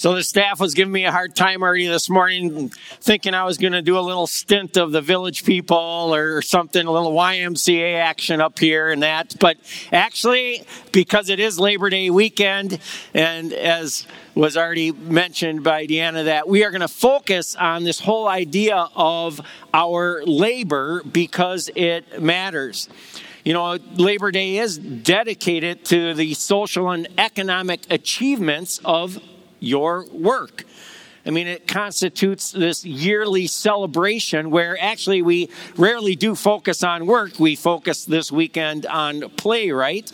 So the staff was giving me a hard time already this morning, thinking I was going to do a little stint of the village people or something, a little YMCA action up here and that. But actually, because it is Labor Day weekend, and as was already mentioned by Deanna, that we are going to focus on this whole idea of our labor because it matters. You know, Labor Day is dedicated to the social and economic achievements of your work. I mean, it constitutes this yearly celebration where actually we rarely do focus on work. We focus this weekend on play, right?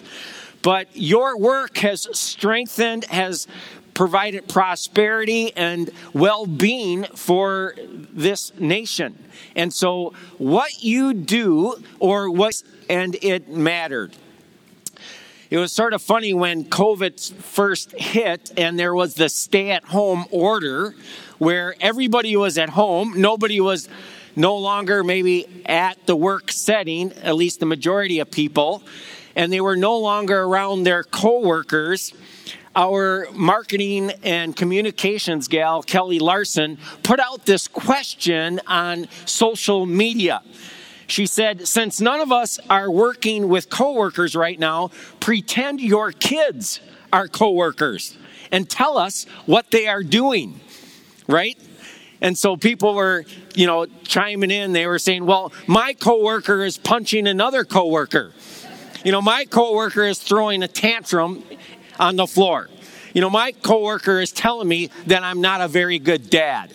But your work has strengthened, has provided prosperity and well being for this nation. And so, what you do, or what, and it mattered. It was sort of funny when COVID first hit and there was the stay at home order where everybody was at home. Nobody was no longer maybe at the work setting, at least the majority of people, and they were no longer around their coworkers. Our marketing and communications gal, Kelly Larson, put out this question on social media. She said, Since none of us are working with coworkers right now, pretend your kids are coworkers and tell us what they are doing, right? And so people were, you know, chiming in. They were saying, "Well, my coworker is punching another coworker. You know, my coworker is throwing a tantrum on the floor. You know, my coworker is telling me that I'm not a very good dad.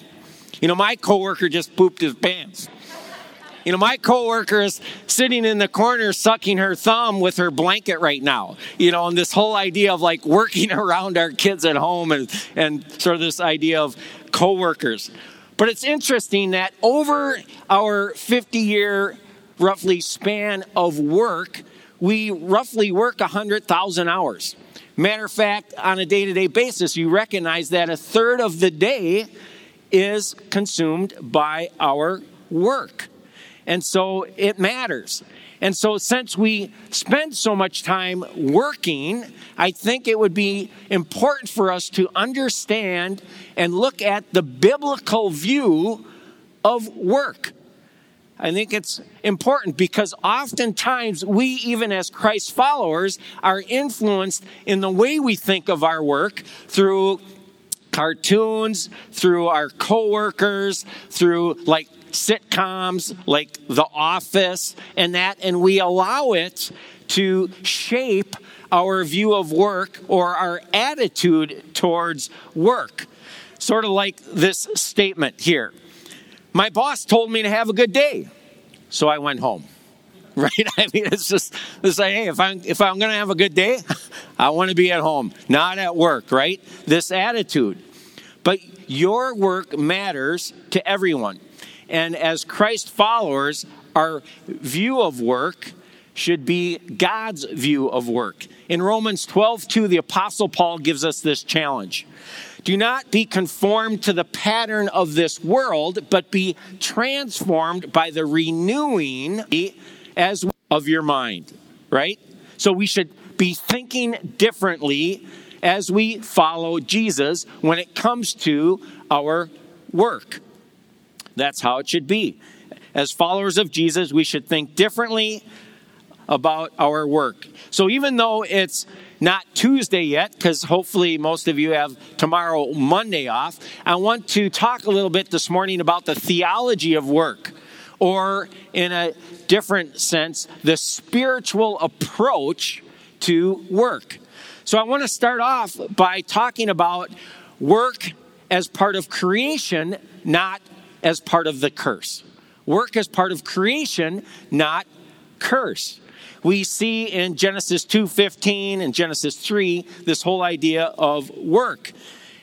You know, my coworker just pooped his pants." You know, my coworker is sitting in the corner sucking her thumb with her blanket right now. You know, and this whole idea of like working around our kids at home and, and sort of this idea of coworkers. But it's interesting that over our 50 year roughly span of work, we roughly work 100,000 hours. Matter of fact, on a day to day basis, you recognize that a third of the day is consumed by our work. And so it matters. And so, since we spend so much time working, I think it would be important for us to understand and look at the biblical view of work. I think it's important because oftentimes we, even as Christ followers, are influenced in the way we think of our work through cartoons, through our coworkers, through like sitcoms like The Office and that, and we allow it to shape our view of work or our attitude towards work. Sort of like this statement here My boss told me to have a good day, so I went home. Right? I mean, it's just it's like, hey, if I'm if I'm going to have a good day, I want to be at home, not at work. Right? This attitude. But your work matters to everyone. And as Christ followers, our view of work should be God's view of work. In Romans 12, 2, the Apostle Paul gives us this challenge. Do not be conformed to the pattern of this world, but be transformed by the renewing as of your mind, right? So we should be thinking differently as we follow Jesus when it comes to our work. That's how it should be. As followers of Jesus, we should think differently about our work. So even though it's not Tuesday yet, because hopefully most of you have tomorrow, Monday off, I want to talk a little bit this morning about the theology of work, or in a different sense, the spiritual approach to work. So I want to start off by talking about work as part of creation, not as part of the curse. Work as part of creation, not curse. We see in Genesis 2:15 and Genesis 3 this whole idea of work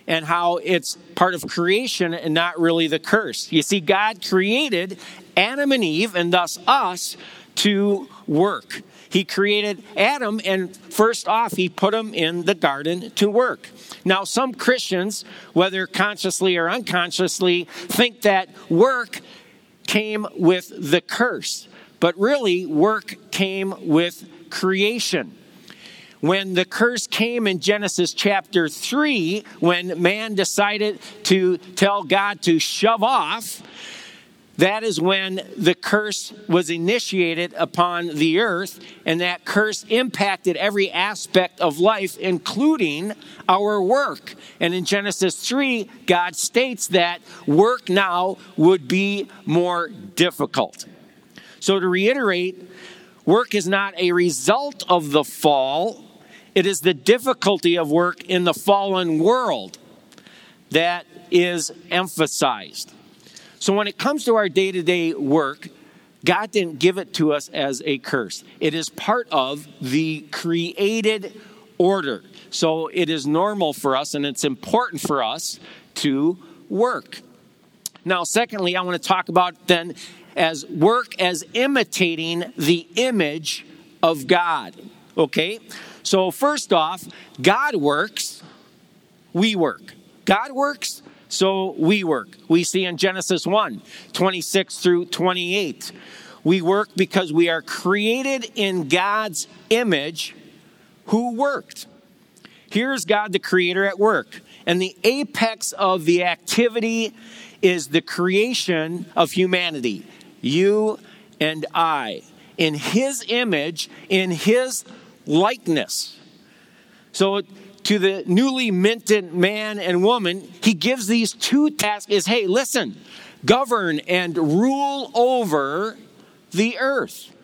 and how it's part of creation and not really the curse. You see God created Adam and Eve and thus us to work. He created Adam, and first off, he put him in the garden to work. Now, some Christians, whether consciously or unconsciously, think that work came with the curse, but really, work came with creation. when the curse came in Genesis chapter 3, when man decided to tell God to shove off, that is when the curse was initiated upon the earth, and that curse impacted every aspect of life, including our work. And in Genesis 3, God states that work now would be more difficult. So, to reiterate, work is not a result of the fall, it is the difficulty of work in the fallen world that is emphasized. So when it comes to our day to day work, God didn't give it to us as a curse. It is part of the created order. So it is normal for us and it's important for us to work. Now, secondly, I want to talk about then as work as imitating the image of God. Okay? So, first off, God works, we work. God works, so we work. We see in Genesis 1 26 through 28. We work because we are created in God's image who worked. Here's God the Creator at work. And the apex of the activity is the creation of humanity, you and I, in His image, in His likeness. So to the newly minted man and woman, he gives these two tasks is hey, listen, govern and rule over the earth.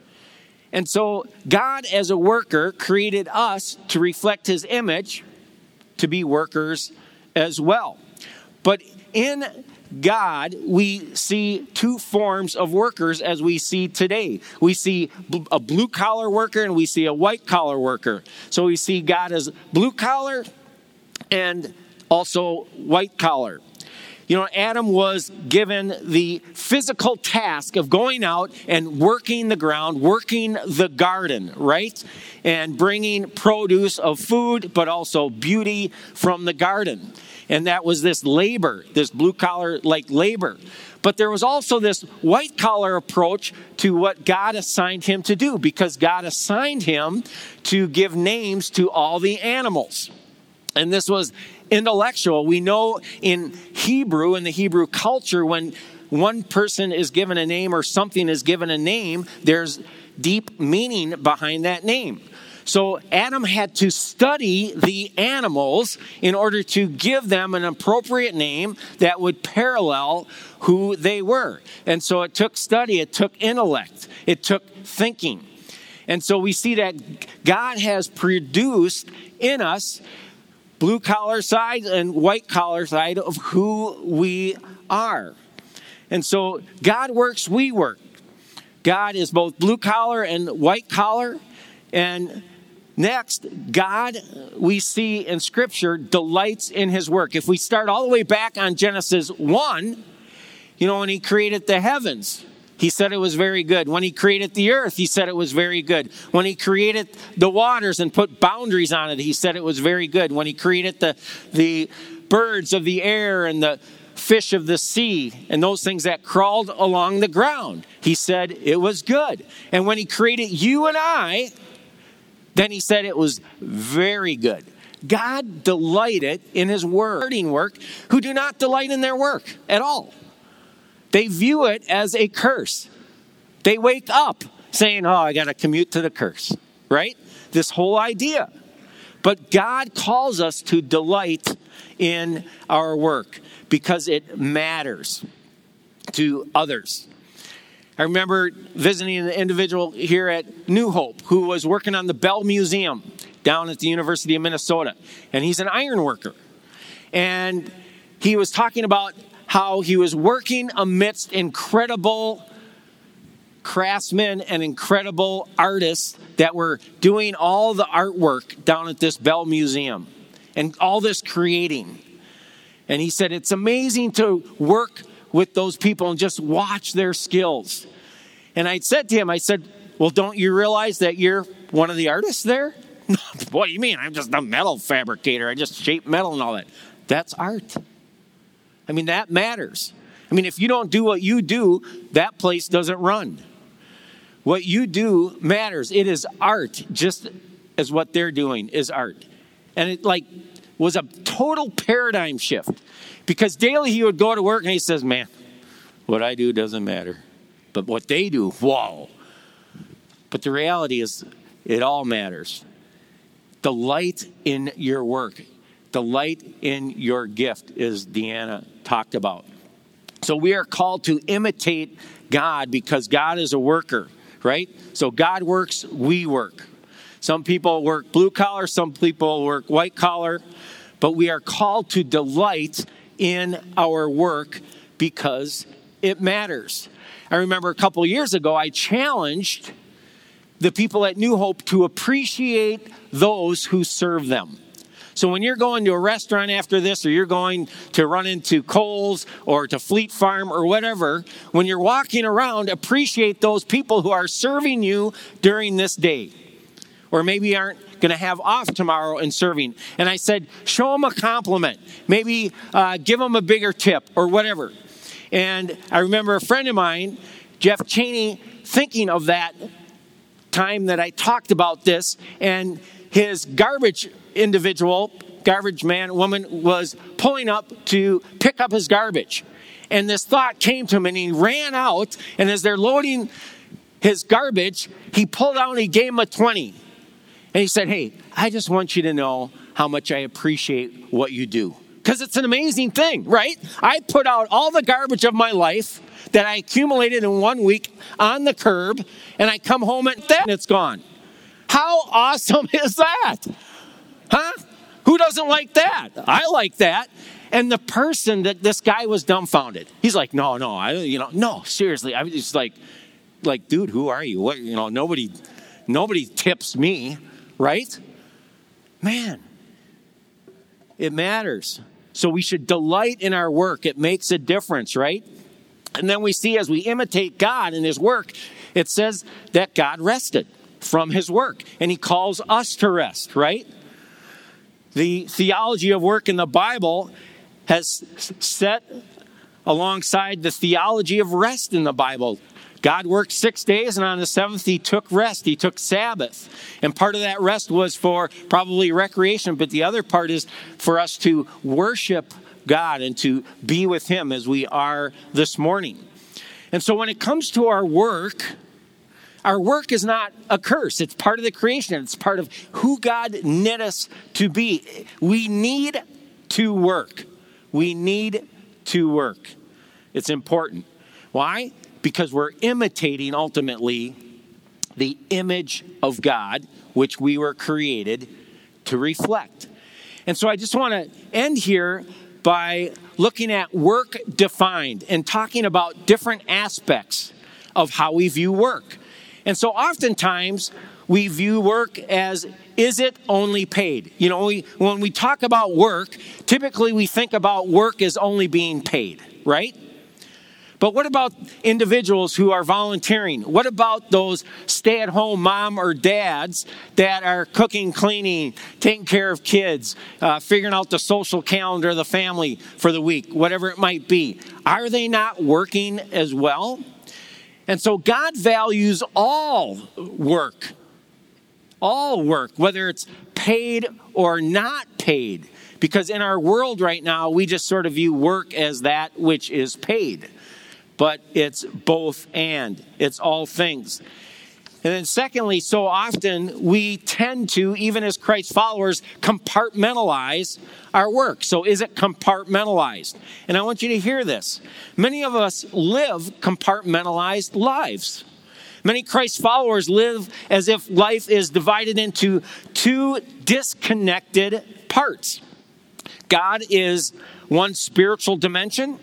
And so God as a worker created us to reflect his image to be workers as well. But in God, we see two forms of workers as we see today. We see a blue collar worker and we see a white collar worker. So we see God as blue collar and also white collar. You know, Adam was given the physical task of going out and working the ground, working the garden, right? And bringing produce of food, but also beauty from the garden. And that was this labor, this blue collar like labor. But there was also this white collar approach to what God assigned him to do because God assigned him to give names to all the animals. And this was intellectual. We know in Hebrew, in the Hebrew culture, when one person is given a name or something is given a name, there's deep meaning behind that name. So Adam had to study the animals in order to give them an appropriate name that would parallel who they were. And so it took study, it took intellect, it took thinking. And so we see that God has produced in us blue collar side and white collar side of who we are. And so God works, we work. God is both blue collar and white collar. And Next, God, we see in Scripture, delights in His work. If we start all the way back on Genesis 1, you know, when He created the heavens, He said it was very good. When He created the earth, He said it was very good. When He created the waters and put boundaries on it, He said it was very good. When He created the, the birds of the air and the fish of the sea and those things that crawled along the ground, He said it was good. And when He created you and I, then he said it was very good. God delighted in his wording work who do not delight in their work at all. They view it as a curse. They wake up saying, Oh, I got to commute to the curse, right? This whole idea. But God calls us to delight in our work because it matters to others. I remember visiting an individual here at New Hope who was working on the Bell Museum down at the University of Minnesota. And he's an iron worker. And he was talking about how he was working amidst incredible craftsmen and incredible artists that were doing all the artwork down at this Bell Museum and all this creating. And he said, It's amazing to work with those people and just watch their skills. And I said to him, I said, Well, don't you realize that you're one of the artists there? what do you mean? I'm just a metal fabricator. I just shape metal and all that. That's art. I mean, that matters. I mean, if you don't do what you do, that place doesn't run. What you do matters. It is art, just as what they're doing is art. And it like was a total paradigm shift because daily he would go to work and he says, Man, what I do doesn't matter. But what they do, whoa. But the reality is, it all matters. The light in your work, the light in your gift, is Deanna talked about. So we are called to imitate God because God is a worker, right? So God works, we work. Some people work blue collar, some people work white collar, but we are called to delight in our work because it matters. I remember a couple years ago, I challenged the people at New Hope to appreciate those who serve them. So when you're going to a restaurant after this, or you're going to run into Kohl's or to Fleet Farm or whatever, when you're walking around, appreciate those people who are serving you during this day or maybe aren't going to have off tomorrow in serving. And I said, show them a compliment. Maybe uh, give them a bigger tip or whatever. And I remember a friend of mine, Jeff Cheney, thinking of that time that I talked about this, and his garbage individual, garbage man, woman, was pulling up to pick up his garbage. And this thought came to him, and he ran out. And as they're loading his garbage, he pulled out and he gave him a 20. And he said, Hey, I just want you to know how much I appreciate what you do. Because it's an amazing thing, right? I put out all the garbage of my life that I accumulated in one week on the curb, and I come home and then it's gone. How awesome is that? Huh? Who doesn't like that? I like that. And the person that this guy was dumbfounded. He's like, no, no, I, you know, no, seriously. I was just like, like, dude, who are you? What, you know, nobody, nobody tips me right? Man, it matters. So we should delight in our work. It makes a difference, right? And then we see as we imitate God in His work, it says that God rested from His work and He calls us to rest, right? The theology of work in the Bible has set alongside the theology of rest in the Bible. God worked six days, and on the seventh, He took rest. He took Sabbath. And part of that rest was for probably recreation, but the other part is for us to worship God and to be with Him as we are this morning. And so when it comes to our work, our work is not a curse. It's part of the creation. It's part of who God knit us to be. We need to work. We need to work. It's important. Why? Because we're imitating ultimately the image of God, which we were created to reflect. And so I just want to end here by looking at work defined and talking about different aspects of how we view work. And so oftentimes we view work as is it only paid? You know, we, when we talk about work, typically we think about work as only being paid, right? But what about individuals who are volunteering? What about those stay at home mom or dads that are cooking, cleaning, taking care of kids, uh, figuring out the social calendar of the family for the week, whatever it might be? Are they not working as well? And so God values all work, all work, whether it's paid or not paid. Because in our world right now, we just sort of view work as that which is paid but it's both and, it's all things. And then, secondly, so often we tend to, even as Christ followers, compartmentalize our work. So, is it compartmentalized? And I want you to hear this. Many of us live compartmentalized lives. Many Christ followers live as if life is divided into two disconnected parts. God is one spiritual dimension,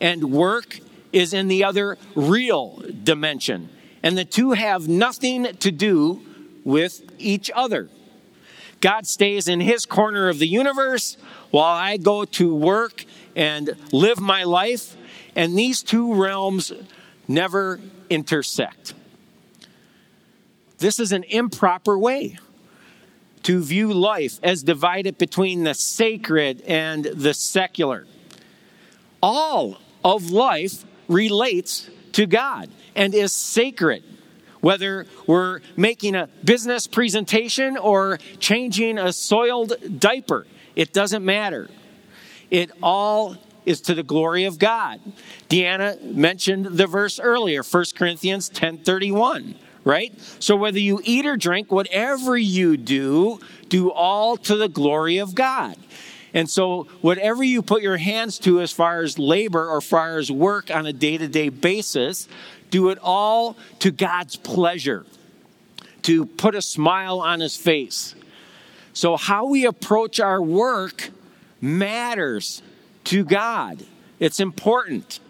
and work is in the other real dimension. And the two have nothing to do with each other. God stays in his corner of the universe while I go to work and live my life, and these two realms never intersect. This is an improper way to view life as divided between the sacred and the secular. All of life relates to God and is sacred. whether we're making a business presentation or changing a soiled diaper. It doesn't matter. It all is to the glory of God. Deanna mentioned the verse earlier, 1 Corinthians 10:31, right? So whether you eat or drink, whatever you do, do all to the glory of God. And so, whatever you put your hands to as far as labor or far as work on a day to day basis, do it all to God's pleasure, to put a smile on his face. So, how we approach our work matters to God, it's important.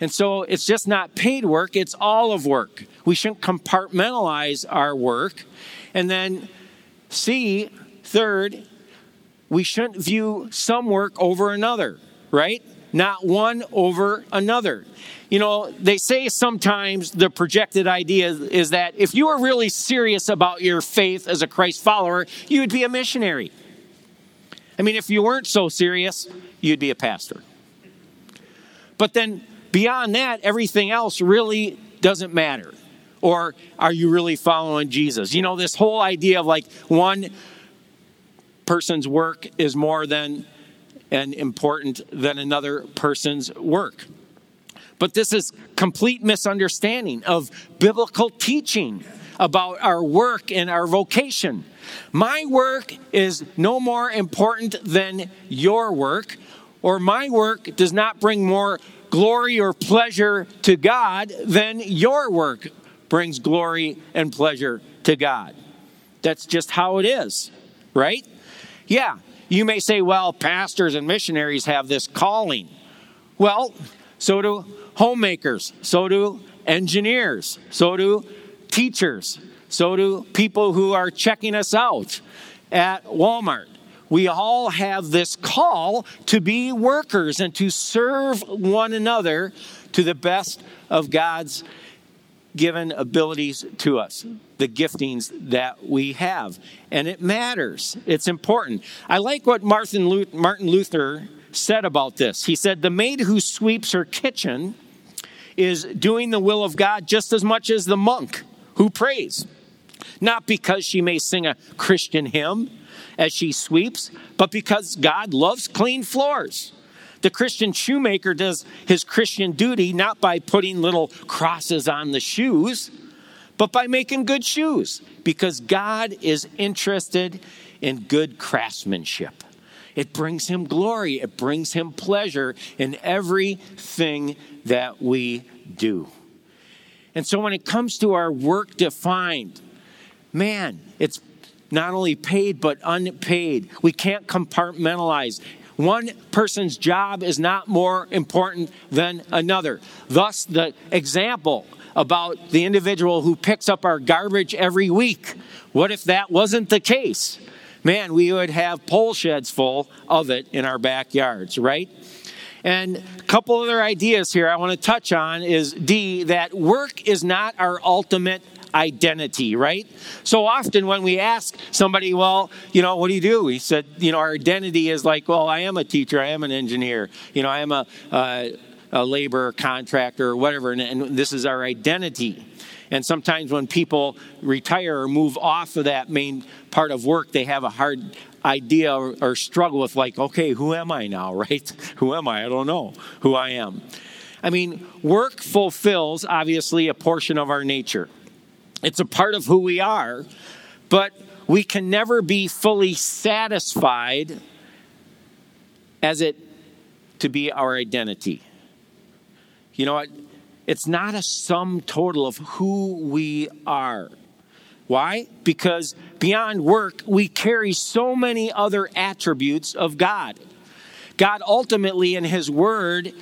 And so it's just not paid work, it's all of work. We shouldn't compartmentalize our work. And then, C, third, we shouldn't view some work over another, right? Not one over another. You know, they say sometimes the projected idea is that if you were really serious about your faith as a Christ follower, you would be a missionary. I mean, if you weren't so serious, you'd be a pastor. But then beyond that, everything else really doesn't matter. Or are you really following Jesus? You know, this whole idea of like one person's work is more than and important than another person's work. But this is complete misunderstanding of biblical teaching about our work and our vocation. My work is no more important than your work, or my work does not bring more glory or pleasure to God than your work brings glory and pleasure to God. That's just how it is, right? Yeah, you may say, well, pastors and missionaries have this calling. Well, so do homemakers, so do engineers, so do teachers, so do people who are checking us out at Walmart. We all have this call to be workers and to serve one another to the best of God's given abilities to us, the giftings that we have. And it matters, it's important. I like what Martin Luther said about this. He said, The maid who sweeps her kitchen is doing the will of God just as much as the monk who prays. Not because she may sing a Christian hymn as she sweeps, but because God loves clean floors. The Christian shoemaker does his Christian duty not by putting little crosses on the shoes, but by making good shoes, because God is interested in good craftsmanship. It brings him glory, it brings him pleasure in everything that we do. And so when it comes to our work defined, man, it's not only paid but unpaid. We can't compartmentalize. One person's job is not more important than another. Thus, the example about the individual who picks up our garbage every week. What if that wasn't the case? Man, we would have pole sheds full of it in our backyards, right? And a couple other ideas here I want to touch on is D, that work is not our ultimate identity, right? So often when we ask somebody, well, you know, what do you do? We said, you know, our identity is like, well, I am a teacher, I am an engineer, you know, I am a, a labor contractor or whatever, and, and this is our identity. And sometimes when people retire or move off of that main part of work, they have a hard idea or, or, struggle with, like, okay, who am I now, right? Who am I? I don't know who I am. I mean, work fulfills, obviously, a portion of our nature. It's a part of who we are, but we can never be fully satisfied as it to be our identity. You know what? It's not a sum total of who we are. Why? Because beyond work, we carry so many other attributes of God. God ultimately, in His Word,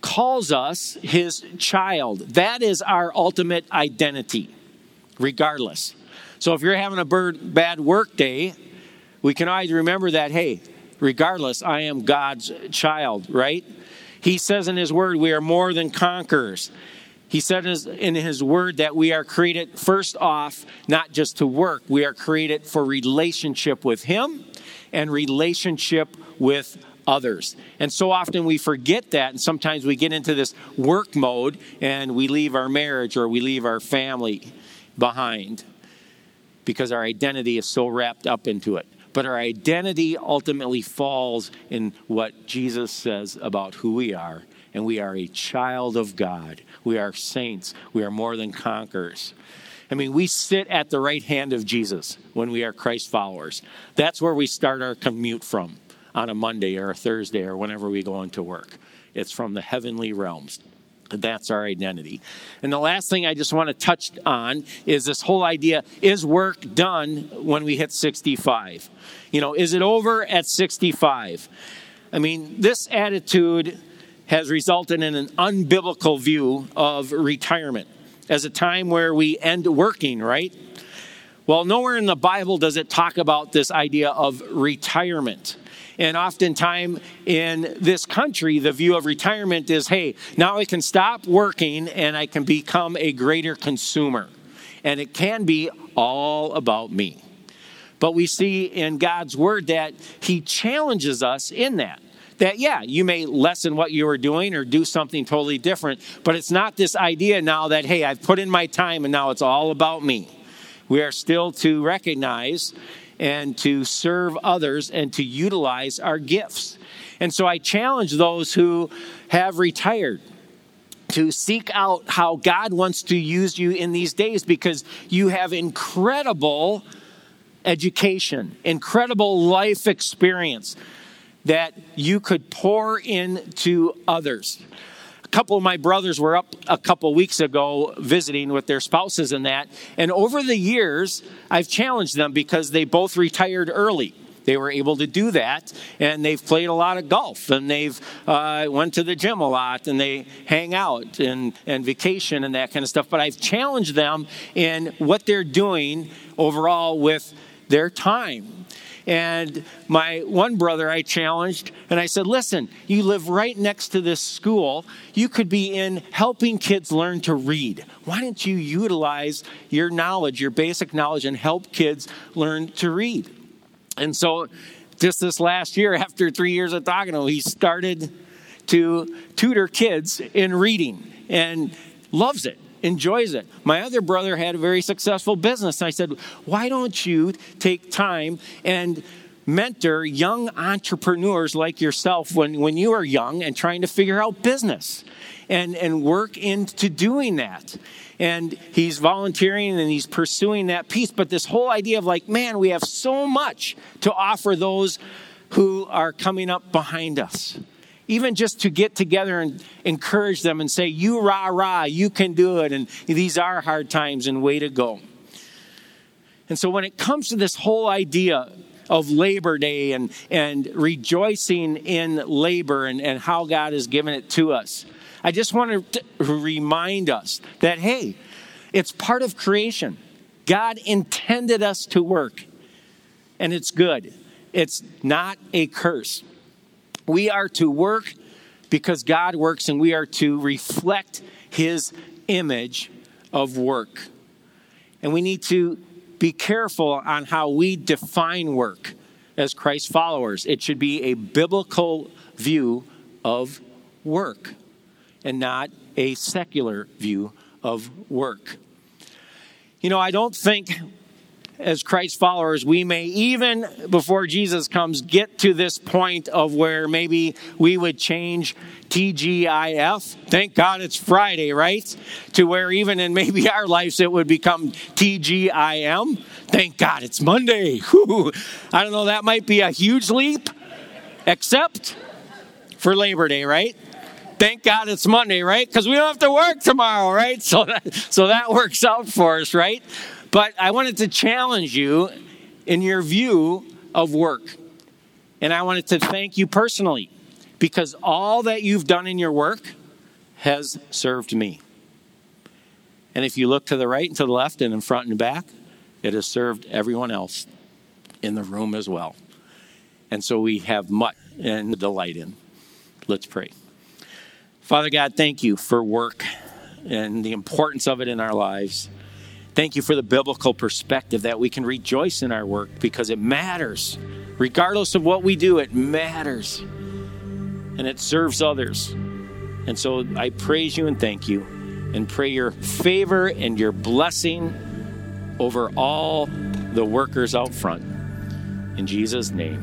calls us His child. That is our ultimate identity regardless. So if you're having a bad work day, we can always remember that, hey, regardless, I am God's child, right? He says in His Word, we are more than conquerors. He said in His Word that we are created first off, not just to work, we are created for relationship with Him and relationship with others. And so often we forget that, and sometimes we get into this work mode and we leave our marriage or we leave our family behind because our identity is so wrapped up into it. But our identity ultimately falls in what Jesus says about who we are. And we are a child of God. We are saints. We are more than conquerors. I mean, we sit at the right hand of Jesus when we are Christ followers. That's where we start our commute from on a Monday or a Thursday or whenever we go into work. It's from the heavenly realms. That's our identity. And the last thing I just want to touch on is this whole idea is work done when we hit 65? You know, is it over at 65? I mean, this attitude has resulted in an unbiblical view of retirement as a time where we end working, right? Well, nowhere in the Bible does it talk about this idea of retirement. And oftentimes in this country, the view of retirement is hey, now I can stop working and I can become a greater consumer. And it can be all about me. But we see in God's word that He challenges us in that that, yeah, you may lessen what you were doing or do something totally different, but it's not this idea now that, hey, I've put in my time and now it's all about me. We are still to recognize and to serve others and to utilize our gifts. And so I challenge those who have retired to seek out how God wants to use you in these days because you have incredible education, incredible life experience that you could pour into others. Couple of my brothers were up a couple weeks ago visiting with their spouses and that. And over the years, I've challenged them because they both retired early they were able to do that and they've played a lot of golf and they've uh, went to the gym a lot and they hang out and, and vacation and that kind of stuff but i've challenged them in what they're doing overall with their time and my one brother I challenged, and I said, Listen, you live right next to this school. You could be in helping kids learn to read. Why don't you utilize your knowledge, your basic knowledge, and help kids learn to read? And so, just this last year, after three years of talking he started to tutor kids in reading and loves it enjoys it. My other brother had a very successful business. And I said, why don't you take time and mentor young entrepreneurs like yourself when, when you are young and trying to figure out business and, and work into doing that. And he's volunteering and he's pursuing that piece. But this whole idea of like, man, we have so much to offer those who are coming up behind us even just to get together and encourage them and say, You rah rah, you can do it, and these are hard times, and way to go. And so when it comes to this whole idea of Labor Day and, and rejoicing in labor and, and how God has given it to us, I just want to remind us that, hey, it's part of creation. God intended us to work, and it's good. It's not a curse. We are to work because God works, and we are to reflect His image of work. And we need to be careful on how we define work as Christ followers. It should be a biblical view of work and not a secular view of work. You know, I don't think as Christ followers, we may even before Jesus comes get to this point of where maybe we would change TGIF. Thank God it's Friday, right? To where even in maybe our lives it would become TGIM. Thank God it's Monday. I don't know, that might be a huge leap, except for Labor Day, right? Thank God it's Monday, right? Because we don't have to work tomorrow, right? So that, so that works out for us, right? But I wanted to challenge you in your view of work. And I wanted to thank you personally because all that you've done in your work has served me. And if you look to the right and to the left and in front and back, it has served everyone else in the room as well. And so we have much and delight in. Let's pray. Father God, thank you for work and the importance of it in our lives. Thank you for the biblical perspective that we can rejoice in our work because it matters. Regardless of what we do, it matters. and it serves others. And so I praise you and thank you and pray your favor and your blessing over all the workers out front. In Jesus' name,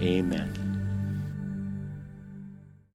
amen.